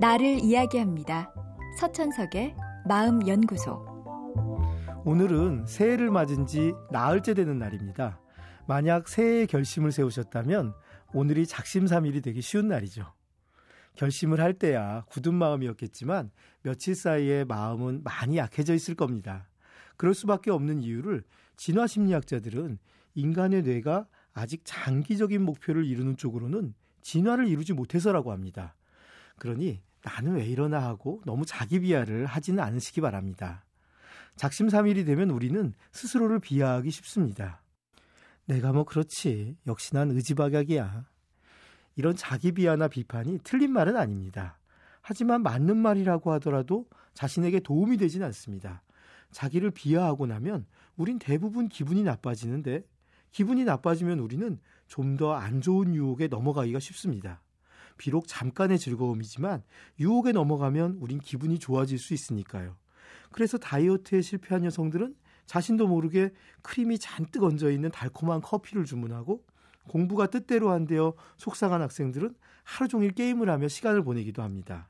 나를 이야기합니다. 서천석의 마음연구소. 오늘은 새해를 맞은 지 나흘째 되는 날입니다. 만약 새해의 결심을 세우셨다면 오늘이 작심삼일이 되기 쉬운 날이죠. 결심을 할 때야 굳은 마음이었겠지만 며칠 사이에 마음은 많이 약해져 있을 겁니다. 그럴 수밖에 없는 이유를 진화 심리학자들은 인간의 뇌가 아직 장기적인 목표를 이루는 쪽으로는 진화를 이루지 못해서라고 합니다. 그러니 나는 왜 이러나 하고 너무 자기 비하를 하지는 않으시기 바랍니다. 작심삼일이 되면 우리는 스스로를 비하하기 쉽습니다. 내가 뭐 그렇지. 역시 난 의지박약이야. 이런 자기 비하나 비판이 틀린 말은 아닙니다. 하지만 맞는 말이라고 하더라도 자신에게 도움이 되진 않습니다. 자기를 비하하고 나면 우린 대부분 기분이 나빠지는데 기분이 나빠지면 우리는 좀 더 안 좋은 유혹에 넘어가기가 쉽습니다. 비록 잠깐의 즐거움이지만 유혹에 넘어가면 우린 기분이 좋아질 수 있으니까요. 그래서 다이어트에 실패한 여성들은 자신도 모르게 크림이 잔뜩 얹어 있는 달콤한 커피를 주문하고 공부가 뜻대로 안 되어 속상한 학생들은 하루 종일 게임을 하며 시간을 보내기도 합니다.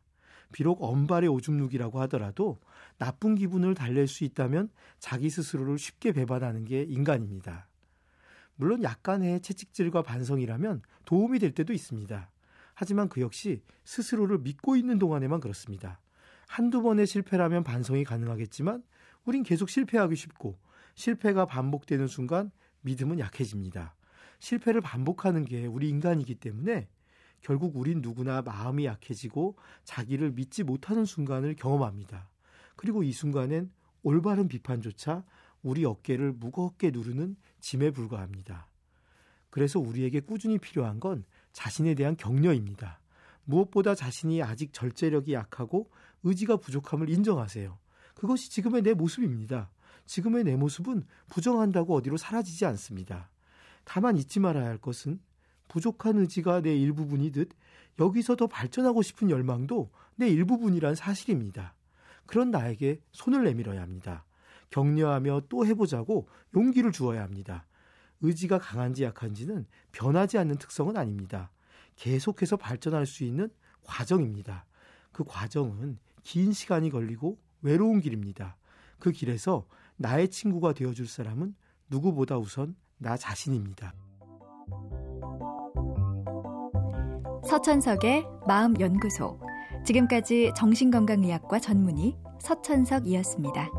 비록 언발의 오줌 누기라고 하더라도 나쁜 기분을 달랠 수 있다면 자기 스스로를 쉽게 배반하는 게 인간입니다. 물론 약간의 채찍질과 반성이라면 도움이 될 때도 있습니다. 하지만 그 역시 스스로를 믿고 있는 동안에만 그렇습니다. 한두 번의 실패라면 반성이 가능하겠지만 우린 계속 실패하기 쉽고 실패가 반복되는 순간 믿음은 약해집니다. 실패를 반복하는 게 우리 인간이기 때문에 결국 우린 누구나 마음이 약해지고 자기를 믿지 못하는 순간을 경험합니다. 그리고 이 순간엔 올바른 비판조차 우리 어깨를 무겁게 누르는 짐에 불과합니다. 그래서 우리에게 꾸준히 필요한 건 자신에 대한 격려입니다. 무엇보다 자신이 아직 절제력이 약하고 의지가 부족함을 인정하세요. 그것이 지금의 내 모습입니다. 지금의 내 모습은 부정한다고 어디로 사라지지 않습니다. 다만 잊지 말아야 할 것은 부족한 의지가 내 일부분이듯 여기서 더 발전하고 싶은 열망도 내 일부분이란 사실입니다. 그런 나에게 손을 내밀어야 합니다. 격려하며 또 해보자고 용기를 주어야 합니다. 의지가 강한지 약한지는 변하지 않는 특성은 아닙니다. 계속해서 발전할 수 있는 과정입니다. 그 과정은 긴 시간이 걸리고 외로운 길입니다. 그 길에서 나의 친구가 되어줄 사람은 누구보다 우선 나 자신입니다. 서천석의 마음연구소. 지금까지 정신건강의학과 전문의 서천석이었습니다.